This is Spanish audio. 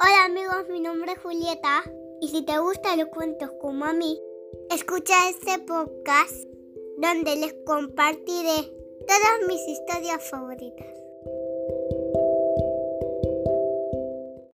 Hola amigos, mi nombre es Julieta y si te gustan los cuentos como a mí, escucha este podcast donde les compartiré todas mis historias favoritas.